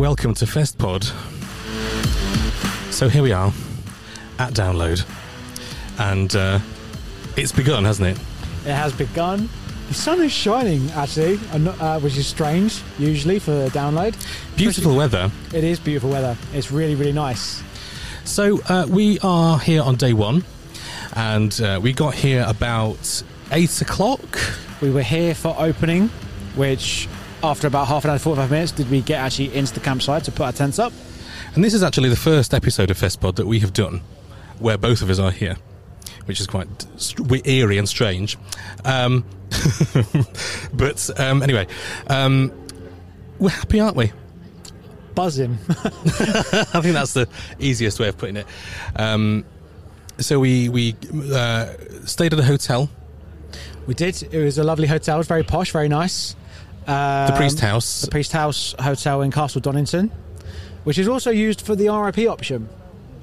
Welcome to FestPod. So here we are at download, and uh, it's begun, hasn't it? It has begun. The sun is shining, actually, uh, which is strange usually for a download. Beautiful weather. It is beautiful weather. It's really, really nice. So uh, we are here on day one, and uh, we got here about eight o'clock. We were here for opening, which after about half an hour, 45 minutes, did we get actually into the campsite to put our tents up. And this is actually the first episode of FestPod that we have done where both of us are here, which is quite eerie and strange. Um, but um, anyway, um, we're happy, aren't we? Buzzing. I think that's the easiest way of putting it. Um, so we we uh, stayed at a hotel, we did. It was a lovely hotel. It was very posh, very nice. Um, the Priest House. The Priest House Hotel in Castle Donington, which is also used for the RIP option.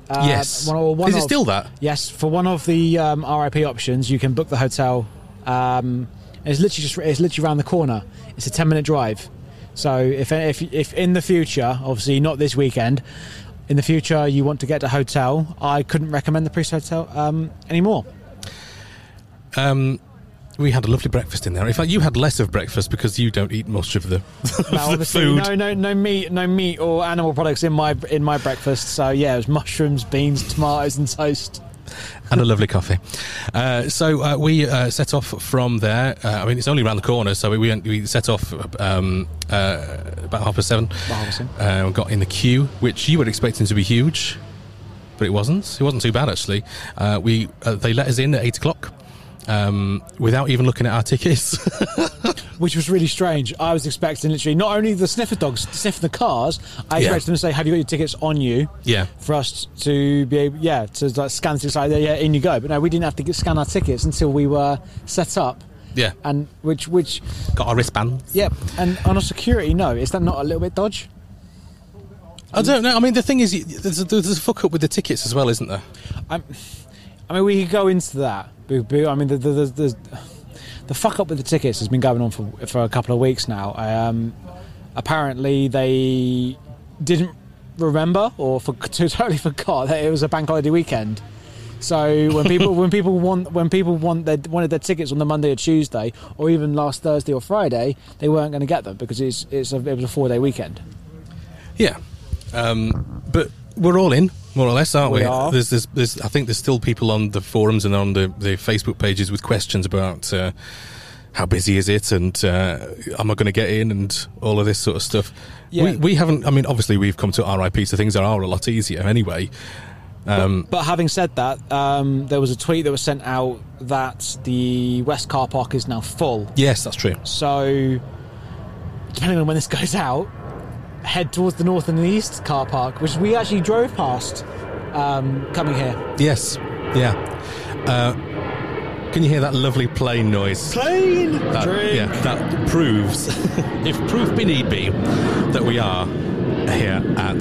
Uh, yes. one- one is it of- still that? Yes, for one of the um, RIP options, you can book the hotel. Um, it's literally just it's literally around the corner. It's a ten minute drive. So if if if in the future, obviously not this weekend, in the future you want to get a hotel, I couldn't recommend the Priest Hotel um, anymore. Um, we had a lovely breakfast in there. In fact, you had less of breakfast because you don't eat much of the, Now, the food. no no no meat no meat or animal products in my in my breakfast. So yeah, it was mushrooms, beans, tomatoes, and toast. and a lovely coffee. Uh, so uh, we uh, set off from there. Uh, I mean, it's only around the corner, so we went, we set off um, uh, about half past seven. half past seven. Uh, we got in the queue, which you were expecting to be huge, but it wasn't. It wasn't too bad actually. Uh, we uh, they let us in at eight o'clock. Um, without even looking at our tickets, which was really strange. I was expecting literally not only the sniffer dogs to sniff the cars, I Yeah. expected them to say, "Have you got your tickets on you?" yeah, For us to be able, yeah, to like scan things like that, yeah, in you go. But no, we didn't have to get, scan our tickets until we were set up, yeah, and which, which, got our wristbands. yep. And on a security, no, is that not a little bit dodge? I don't know. I mean, the thing is, there's a, there's a fuck up with the tickets as well, isn't there? I'm, I mean, we could go into that. I mean, the the, the, the the fuck up with the tickets has been going on for for a couple of weeks now. Um, apparently, they didn't remember or for, totally forgot that it was a bank holiday weekend. So when people when people want when people want their wanted their tickets on the Monday or Tuesday or even last Thursday or Friday, they weren't going to get them because it's it's a, it was a four day weekend. Yeah, um, but we're all in more or less, aren't we? We are. There's, there's, there's, I think there's still people on the forums and on the, the Facebook pages with questions about uh, how busy is it and uh, am I going to get in and all of this sort of stuff. Yeah. We, we haven't. I mean, obviously we've come to RIP, so things are a lot easier anyway. Um, But having said that, um, there was a tweet that was sent out that the West car park is now full. yes, that's true. So, depending on when this goes out, head towards the north and the east car park, which we actually drove past um, coming here. Yes. Yeah. Uh, can you hear that lovely plane noise? Plane That, drink. yeah, that proves, if proof be need be, that we are here at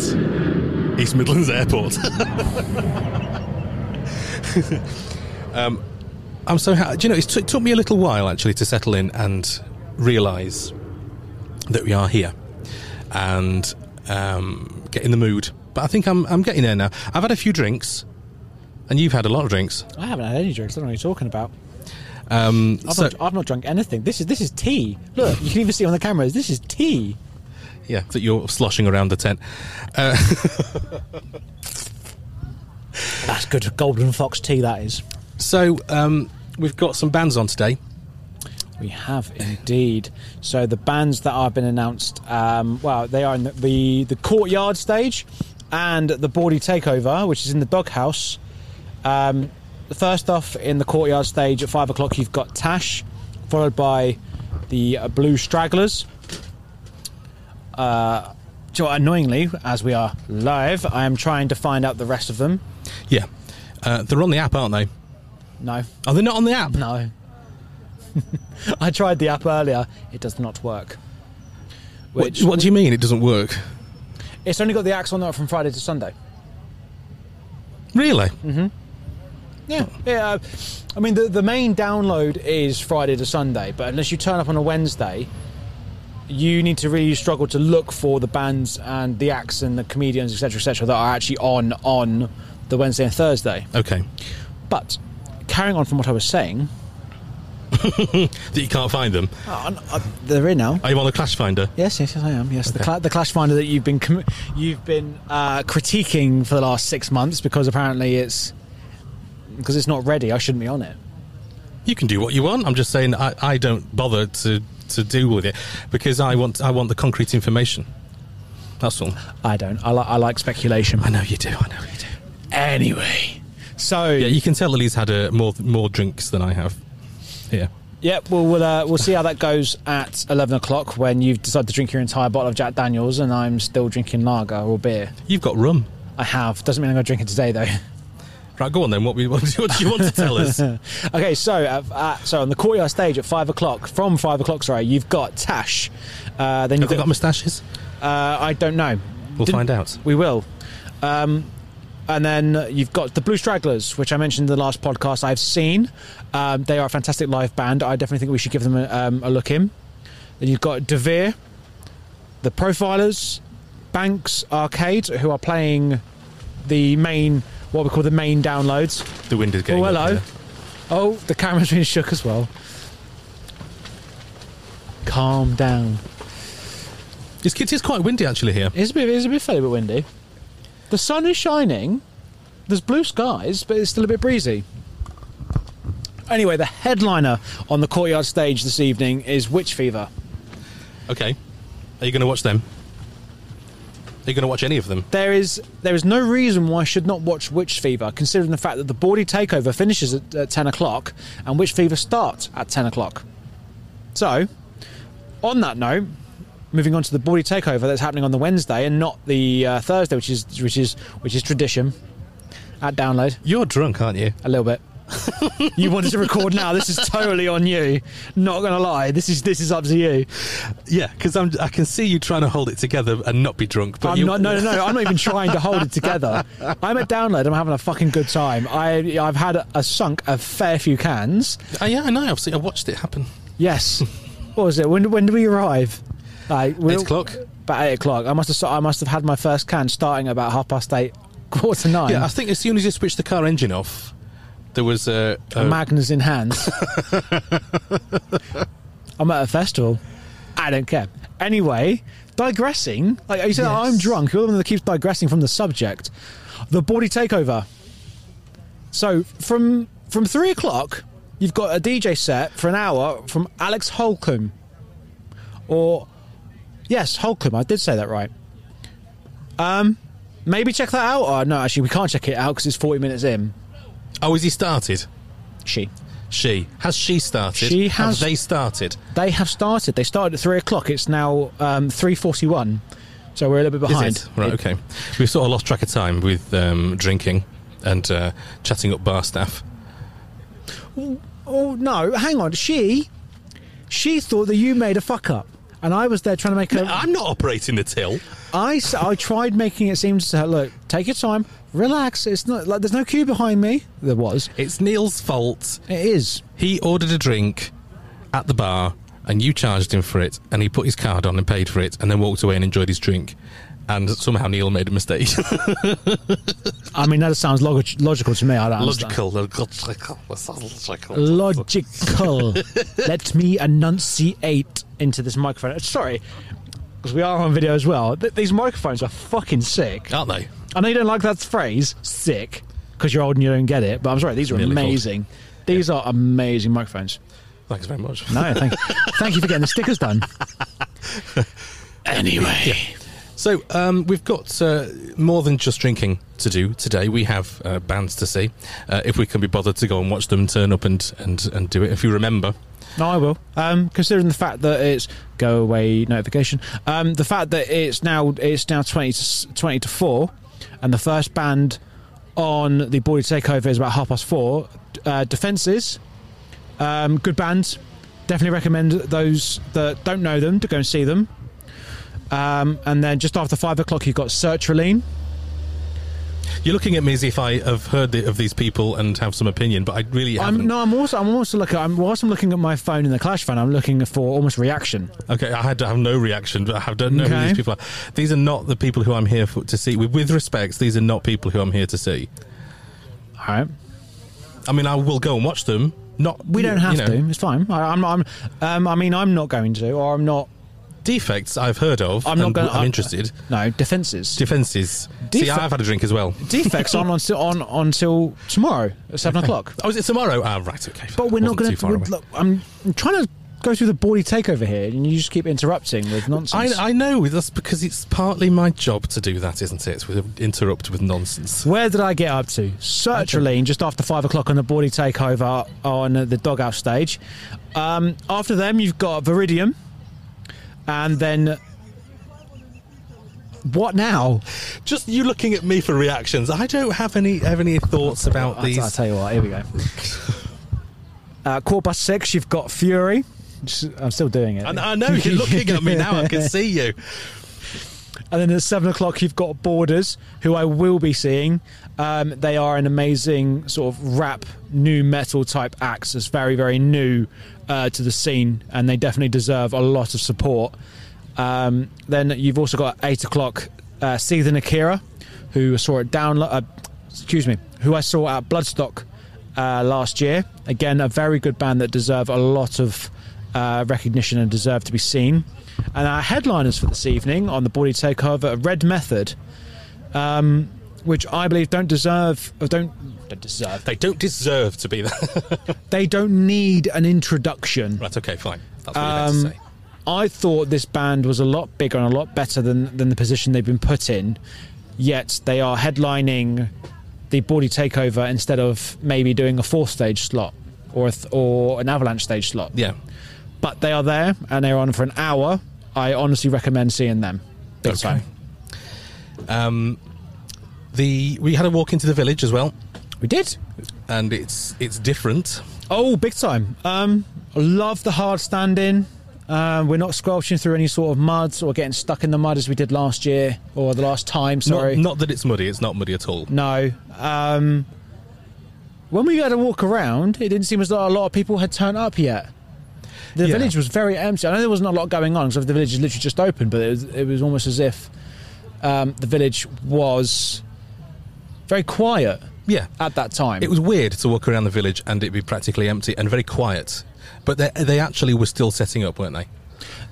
East Midlands Airport. um, I'm so happy. Do you know, it, it took me a little while actually to settle in and realise that we are here and um, get in the mood. But I think I'm, I'm getting there now. I've had a few drinks, and you've had a lot of drinks. I haven't had any drinks. I don't know what you're talking about. Um, I've, so, not, I've not drunk anything. This is this is tea. Look, you can even see on the cameras. This is tea. yeah, that you're sloshing around the tent. Uh, That's good. Golden Fox tea. That is. So um, we've got some bands on today. We have indeed. So the bands that have been announced, um, well, they are in the, the the courtyard stage and the Bawdy Takeover, which is in the doghouse. Um, first off, in the courtyard stage at five o'clock, you've got Tash, followed by the uh, Blue Stragglers. Uh, so annoyingly, as we are live, I am trying to find out the rest of them. Yeah, uh, they're on the app, aren't they? No, Are they not on the app? no. I tried the app earlier; it does not work. What, what do you mean it doesn't work? It's only got the acts on there from Friday to Sunday. Really? Yeah, yeah. uh, I mean, the the main download is Friday to Sunday, but unless you turn up on a Wednesday, you need to really struggle to look for the bands and the acts and the comedians, etc., etc., that are actually on on the Wednesday and Thursday. Okay. But carrying on from what I was saying, That you can't find them. uh, uh, they're in now. Are you on the Clash Finder? Yes, yes, yes, I am. Yes, the, Okay. cla- the Clash Finder that you've been com- you've been uh, critiquing for the last six months because apparently it's because it's not ready. I shouldn't be on it. You can do what you want. I'm just saying I, I don't bother to, to deal with it because I want I want the concrete information. That's all. I don't. I, li- I like speculation. I know you do. I know you do. Anyway, so Yeah, you can tell that he's had uh, more more drinks than I have. Here. yeah, well, we'll uh, we'll see how that goes at eleven o'clock when you've decided to drink your entire bottle of Jack Daniels, and I'm still drinking lager or beer. You've got rum. I have. Doesn't mean I'm going to drink it today, though. Right, go on then. What, we, what, do, you, what do you want to tell us? okay, so uh, uh, so on the courtyard stage at five o'clock, from five o'clock, sorry, you've got Tash. Uh, then you've they got. got moustaches? uh, I don't know. We'll Didn't- find out. We will. Um, and then you've got the Blue Stragglers, which I mentioned in the last podcast. I've seen. Um, they are a fantastic live band. I definitely think we should give them a, um, a look in. Then you've got Devere, the Profilers, Banks Arcade, who are playing the main, what we call the main downloads. The wind is getting. Oh, hello. Oh, the camera's been shook as well. Calm down. It's, it is quite windy actually here. It's a bit, it's a bit fairly bit windy. The sun is shining. There's blue skies, but it's still a bit breezy. Anyway, the headliner on the courtyard stage this evening is Witch Fever. Okay. Are you going to watch them? Are you going to watch any of them? There is there is no reason why I should not watch Witch Fever, considering the fact that the Bawdy Takeover finishes at, at ten o'clock and Witch Fever starts at ten o'clock. So, on that note, moving on to the Bawdy Takeover that's happening on the Wednesday and not the uh, Thursday, which is which is which is tradition at download. You're drunk, aren't you? A little bit. you wanted to record now. This is totally on you. Not gonna lie. This is this is up to you. Yeah, because I'm. I can see you trying to hold it together and not be drunk. But I'm you, not. No, no, no. I'm not even trying to hold it together. I'm at download. I'm having a fucking good time. I I've had a, a sunk a fair few cans. Oh, yeah, I know. I've seen. I watched it happen. Yes. what was it? When when did we arrive? Like Eight o'clock. About eight o'clock. I must have. I must have had my first can starting about half past eight, quarter to nine. Yeah, I think as soon as you switched the car engine off, there was a. a Magners in hands. I'm at a festival. I don't care. Anyway, digressing. Like you said, Yes. I'm drunk. You're the one that keeps digressing from the subject. The body takeover. So from from three o'clock, you've got a DJ set for an hour from Alex Holcomb. Or yes, Holcomb. I did say that right. Um, maybe check that out. Or no, actually, we can't check it out because it's 40 minutes in. oh, has he started? She. She has she started? She has- Have they started? They have started. They started at three o'clock. It's now um, three forty-one. so we're a little bit Is behind. it? Right, okay. We've sort of lost track of time with um, drinking and uh, chatting up bar staff. Oh no, hang on. She, she thought that you made a fuck up, and I was there trying to make a. I'm not operating the till. I, s- I tried making it seem to her, look, take your time, relax. It's not like there's no queue behind me. There was. It's Neil's fault. It is. He ordered a drink at the bar and you charged him for it and he put his card on and paid for it and then walked away and enjoyed his drink. And somehow Neil made a mistake. I mean, that sounds log- logical to me. I don't understand. logical, logical, logical. Logical. Let me enunciate into this microphone. Uh, sorry, because we are on video as well. Th- these microphones are fucking sick. Aren't they? I know you don't like that phrase, sick, because you're old and you don't get it, but I'm sorry, these are Nearly full. amazing. These are amazing microphones. Thanks very much. No, thank you. thank you for getting the stickers done. Anyway. So um, we've got uh, more than just drinking to do today. We have uh, bands to see. Uh, if we can be bothered to go and watch them, turn up and, and, and do it. If you remember, No, I will. Um, considering the fact that it's go away notification, um, the fact that it's now it's now 20 to, 20 to four, and the first band on the Body Takeover is about half past four. Uh, Defenses, um, good band. Definitely recommend those that don't know them to go and see them. Um, and then just after five o'clock, you've got Sertraline. you're looking at me as if I have heard the, of these people and have some opinion, but I really haven't. I'm, no, I'm also I'm also looking. I'm whilst I'm looking at my phone in the Clash fan, I'm looking for almost reaction. Okay, I had to have no reaction, but I have don't know who these people are. These are not the people who I'm here for, to see. With, with respect, these are not people who I'm here to see. All right. I mean, I will go and watch them. Not We don't you have know, to. It's fine. I, I'm. I'm. Um, I mean, I'm not going to, or I'm not. Defects. I've heard of. I'm not going. I'm interested. No defenses. Defenses. See, I've had a drink as well. Defects on until on until tomorrow at seven o'clock. Oh, is it tomorrow? Ah, right. Okay. But we're not going to. I'm, I'm trying to go through the body takeover here, and you just keep interrupting with nonsense. I, I know that's because it's partly my job to do that, isn't it? With interrupt with nonsense. Where did I get up to? Sertraline just after five o'clock on the body takeover on the doghouse stage. Um, after them, you've got Viridium, and then what now? Just you looking at me for reactions. I don't have any have any thoughts about I'll, these. I'll tell you what. Here we go. Uh, quarter past six, you've got Fury. I'm still doing it. And I know you're looking at me now. I can see you. And then at seven o'clock, you've got Borders, who I will be seeing. Um, they are an amazing sort of rap, nu metal type acts. It's very, very new uh, to the scene, and they definitely deserve a lot of support. Um, then you've also got eight o'clock, uh, Seething Akira, who saw it down. Uh, excuse me, who I saw at Bloodstock uh, last year. Again, a very good band that deserve a lot of uh, recognition and deserve to be seen. And our headliners for this evening on the Body Takeover Red Method, um, which I believe don't deserve, or don't, don't deserve. They don't deserve to be there. They don't need an introduction. right. Okay. Fine. That's what you had Um, to say. I thought this band was a lot bigger and a lot better than than the position they've been put in. Yet they are headlining the Body Takeover instead of maybe doing a fourth stage slot or a th- or an Avalanche stage slot. Yeah. But they are there and they're on for an hour. I honestly recommend seeing them. Big Okay. time. Um, the we had a walk into the village as well, We did. and it's it's different. Oh, big time. Um, I love the hard standing. Uh, we're not squelching through any sort of muds or getting stuck in the mud as we did last year or the last time. Sorry. Not, not that it's muddy. It's not muddy at all. No. Um, when we had a walk around, it didn't seem as though a lot of people had turned up yet. The Yeah. village was very empty. I know there wasn't a lot going on because the village is literally just open, but it was, it was almost as if um, the village was very quiet Yeah. at that time. It was weird to walk around the village and it'd be practically empty and very quiet. But they, they actually were still setting up, weren't they?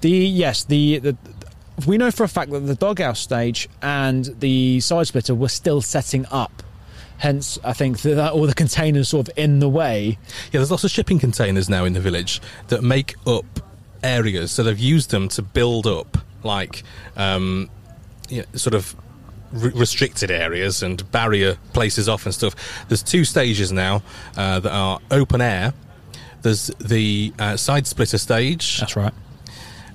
The yes, the, the we know for a fact that the doghouse stage and the side splitter were still setting up. Hence, I think that all the containers sort of in the way. Yeah, there's lots of shipping containers now in the village that make up areas. So they've used them to build up like um, you know, sort of re- restricted areas and barrier places off and stuff. There's two stages now uh, that are open air. There's the uh, side splitter stage, That's right.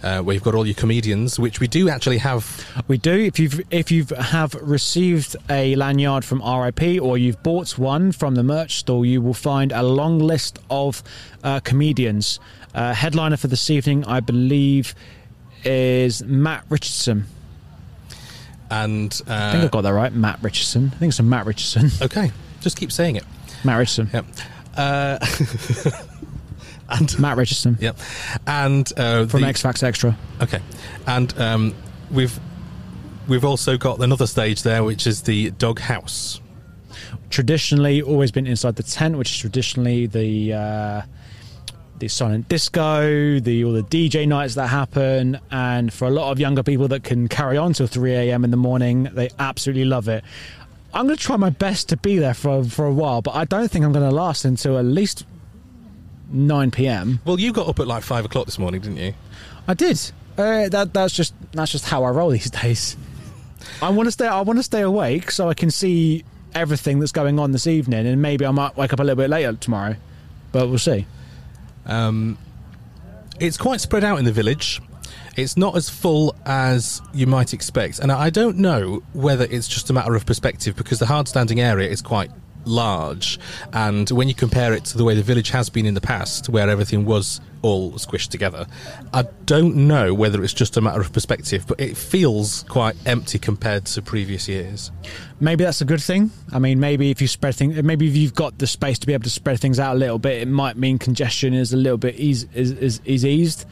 uh, where you've got all your comedians, which we do actually have. We do. If you've if you have received a lanyard from RIP or you've bought one from the merch store, you will find a long list of uh, comedians. Uh, headliner for this evening, I believe, is Matt Richardson. And uh, I think I got that right. Matt Richardson. I think it's a Matt Richardson. okay, just keep saying it. Matt Richardson. Yep. Uh, and Matt Richardson yep. And uh, from the- X Factor Extra. Okay, and um, we've we've also got another stage there, which is the dog house. Traditionally, always been inside the tent, which is traditionally the uh, the silent disco, the all the DJ nights that happen, and for a lot of younger people that can carry on till three a.m. in the morning, they absolutely love it. I'm going to try my best to be there for for a while, but I don't think I'm going to last until at least nine p.m. Well, you got up at like five o'clock this morning, didn't you? I did. Uh, that that's just that's just how I roll these days. I want to stay. I want to stay awake so I can see everything that's going on this evening, and maybe I might wake up a little bit later tomorrow. But we'll see. Um, it's quite spread out in the village. It's not as full as you might expect, and I don't know whether it's just a matter of perspective because the hard standing area is quite large, and when you compare it to the way the village has been in the past, where everything was all squished together, I don't know whether it's just a matter of perspective, but it feels quite empty compared to previous years. Maybe that's a good thing. I mean, maybe if you spread things, maybe if you've got the space to be able to spread things out a little bit, it might mean congestion is a little bit is, is, is eased.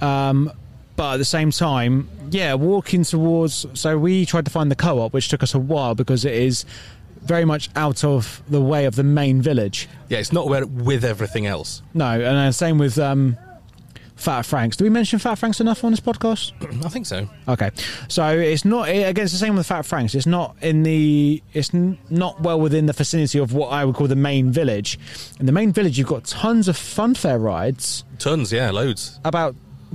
Um, but at the same time, yeah, walking towards. So we tried to find the co-op, which took us a while because it is very much out of the way of the main village. Yeah, it's not where with everything else. No, and then same with um, Fat Franks. Do we mention Fat Franks enough on this podcast? I think so. Okay, so it's not again. It's the same with Fat Franks. It's not in the. It's n- not well within the vicinity of what I would call the main village. In the main village, you've got tons of funfair rides, Tons, yeah, loads. about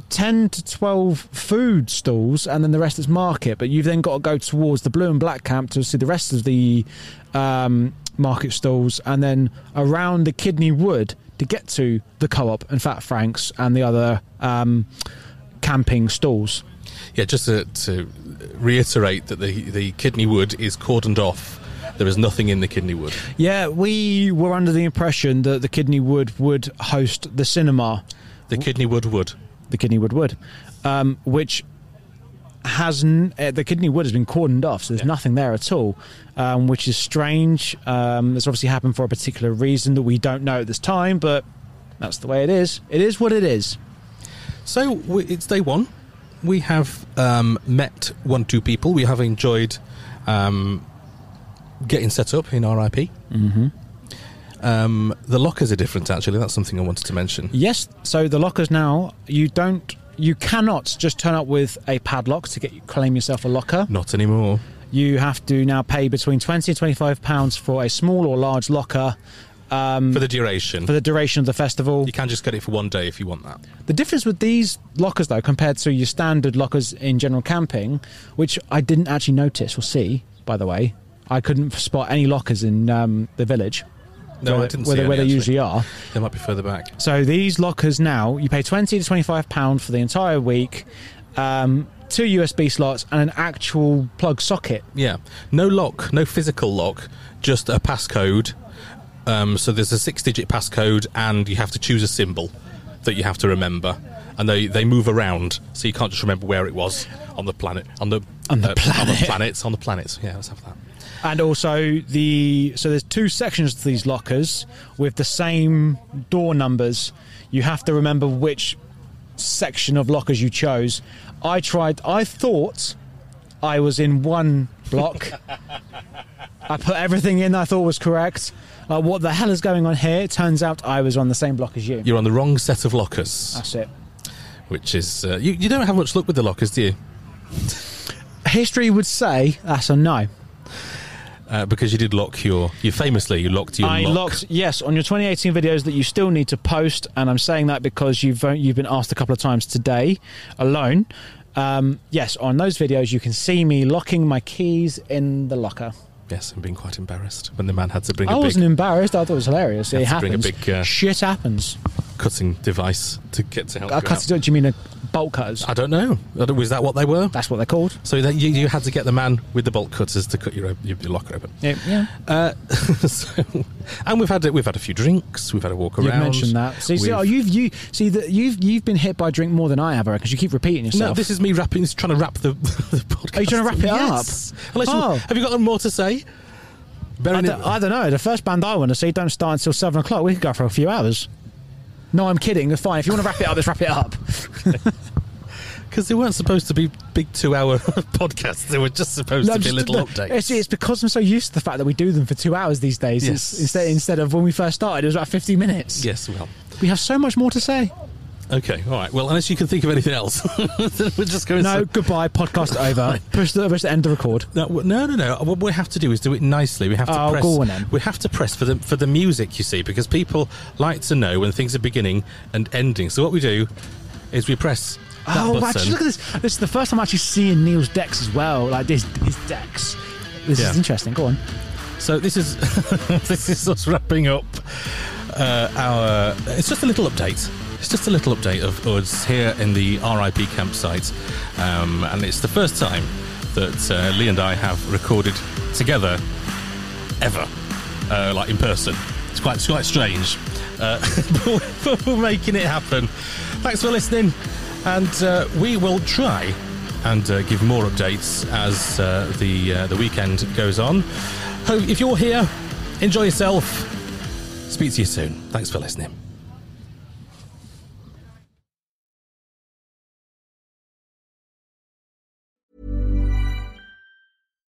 ten to twelve food stalls, and then the rest is market. But you've then got to go towards the blue and black camp to see the rest of the um, market stalls, and then around the Kidney Wood to get to the co-op and Fat Franks and the other um, camping stalls. Yeah, just to, to reiterate that the the kidney wood is cordoned off. There is nothing in the kidney wood. Yeah, we were under the impression that the Kidney Wood would host the cinema, The kidney wood would. The Kidney Wood would, um, which has n- uh, the Kidney Wood has been cordoned off, so there's Yeah. nothing there at all, um, which is strange. Um, it's obviously happened for a particular reason that we don't know at this time, but that's the way it is. It is what it is. So we, it's day one. We have um, met one two people. We have enjoyed um, getting set up in RIP. Mm-hmm. Um, the lockers are different. Actually, that's something I wanted to mention. Yes, so the lockers now you don't. You cannot just turn up with a padlock to get claim yourself a locker. Not anymore. You have to now pay between twenty and twenty-five pounds for a small or large locker for the duration. for the duration of the festival. you can just get it for one day if you want that. The difference with these lockers, though, compared to your standard lockers in general camping, which I didn't actually notice or see, by the way, I couldn't spot any lockers in um, the village. No, where, I didn't where, see they, where they actually. usually are. They might be further back. So these lockers now, you pay twenty to twenty-five pound for the entire week, um, two USB slots, and an actual plug socket. Yeah, no lock, no physical lock, just a passcode. Um, so there's a six-digit passcode, and you have to choose a symbol that you have to remember, and they they move around, so you can't just remember where it was on the planet, on the On the on planet. the planets, on the planets. Yeah, let's have that. And also the so there's two sections to these lockers with the same door numbers. You have to remember which section of lockers you chose. I tried. I thought I was in one block. I put everything in I thought was correct. Uh, what the hell is going on here? It turns out I was on the same block as you. You're on the wrong set of lockers, That's it. which is uh, you. You don't have much luck with the lockers, do you? History would say that's a no. Uh, because you did lock your. You famously you locked your. I lock. locked yes on your 2018 videos that you still need to post, and I'm saying that because you've uh, you've been asked a couple of times today, alone. Um, yes, on those videos you can see me locking my keys in the locker. Yes, I'm being quite embarrassed when the man had to bring I a wasn't big embarrassed. I thought it was hilarious. It to bring a happens. big, uh, Shit happens. Cutting device to get to help you cut. Do you mean a bolt cutters. I don't know. Was that what they were? That's what they're called. So that you, you had to get the man with the bolt cutters to cut your, your, your locker open. Yeah, yeah. Uh, so, and we've had a, we've had a few drinks. We've had a walk around. You've mentioned that. See, see oh, you've you see that you've you've been hit by drink more than I have, because you keep repeating yourself. no, this is me wrapping. Trying to wrap the, the podcast. Are you trying to wrap it yes. up? Unless you- Oh. have you got more to say? I don't, I don't know. The first band I want to see don't start until seven o'clock. We could go for a few hours. No, I'm kidding. It's fine. If you want to wrap it up, let's wrap it up. Because they weren't supposed to be big two-hour podcasts. They were just supposed No, to be just- little no, updates. It's, it's because I'm so used to the fact that we do them for two hours these days. Yes. Instead, instead of when we first started, it was about 50 minutes. yes, well, We have so much more to say. Okay, all right. Well, unless you can think of anything else, then we're just going. No, to... goodbye. Podcast over. Push the, push the end of the record. No, no, no, no. What we have to do is do it nicely. We have to Oh, press. go on then. We have to press for the for the music, you see, because people like to know when things are beginning and ending. So what we do is we press. That Oh, button. actually, look at this. This is the first time I'm actually seeing Neil's decks as well. Like this, his decks. This Yeah. is interesting. Go on. So this is this is us wrapping up uh, our. It's just a little update. It's just a little update of us here in the RIP campsite, um, and it's the first time that uh, Lee and I have recorded together ever, uh, like in person. It's quite it's quite strange, uh, but we're- making it happen. Thanks for listening, and uh, we will try and uh, give more updates as uh, the the weekend goes on. Hope if you're here, enjoy yourself. Speak to you soon. Thanks for listening.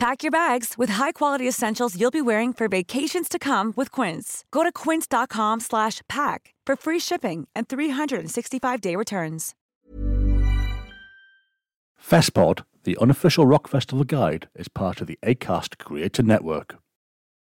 Pack your bags with high-quality essentials you'll be wearing for vacations to come with Quince. Go to quince.com slash pack for free shipping and 365-day returns. FestPod, the unofficial rock festival guide, is part of the ACAST Creator Network.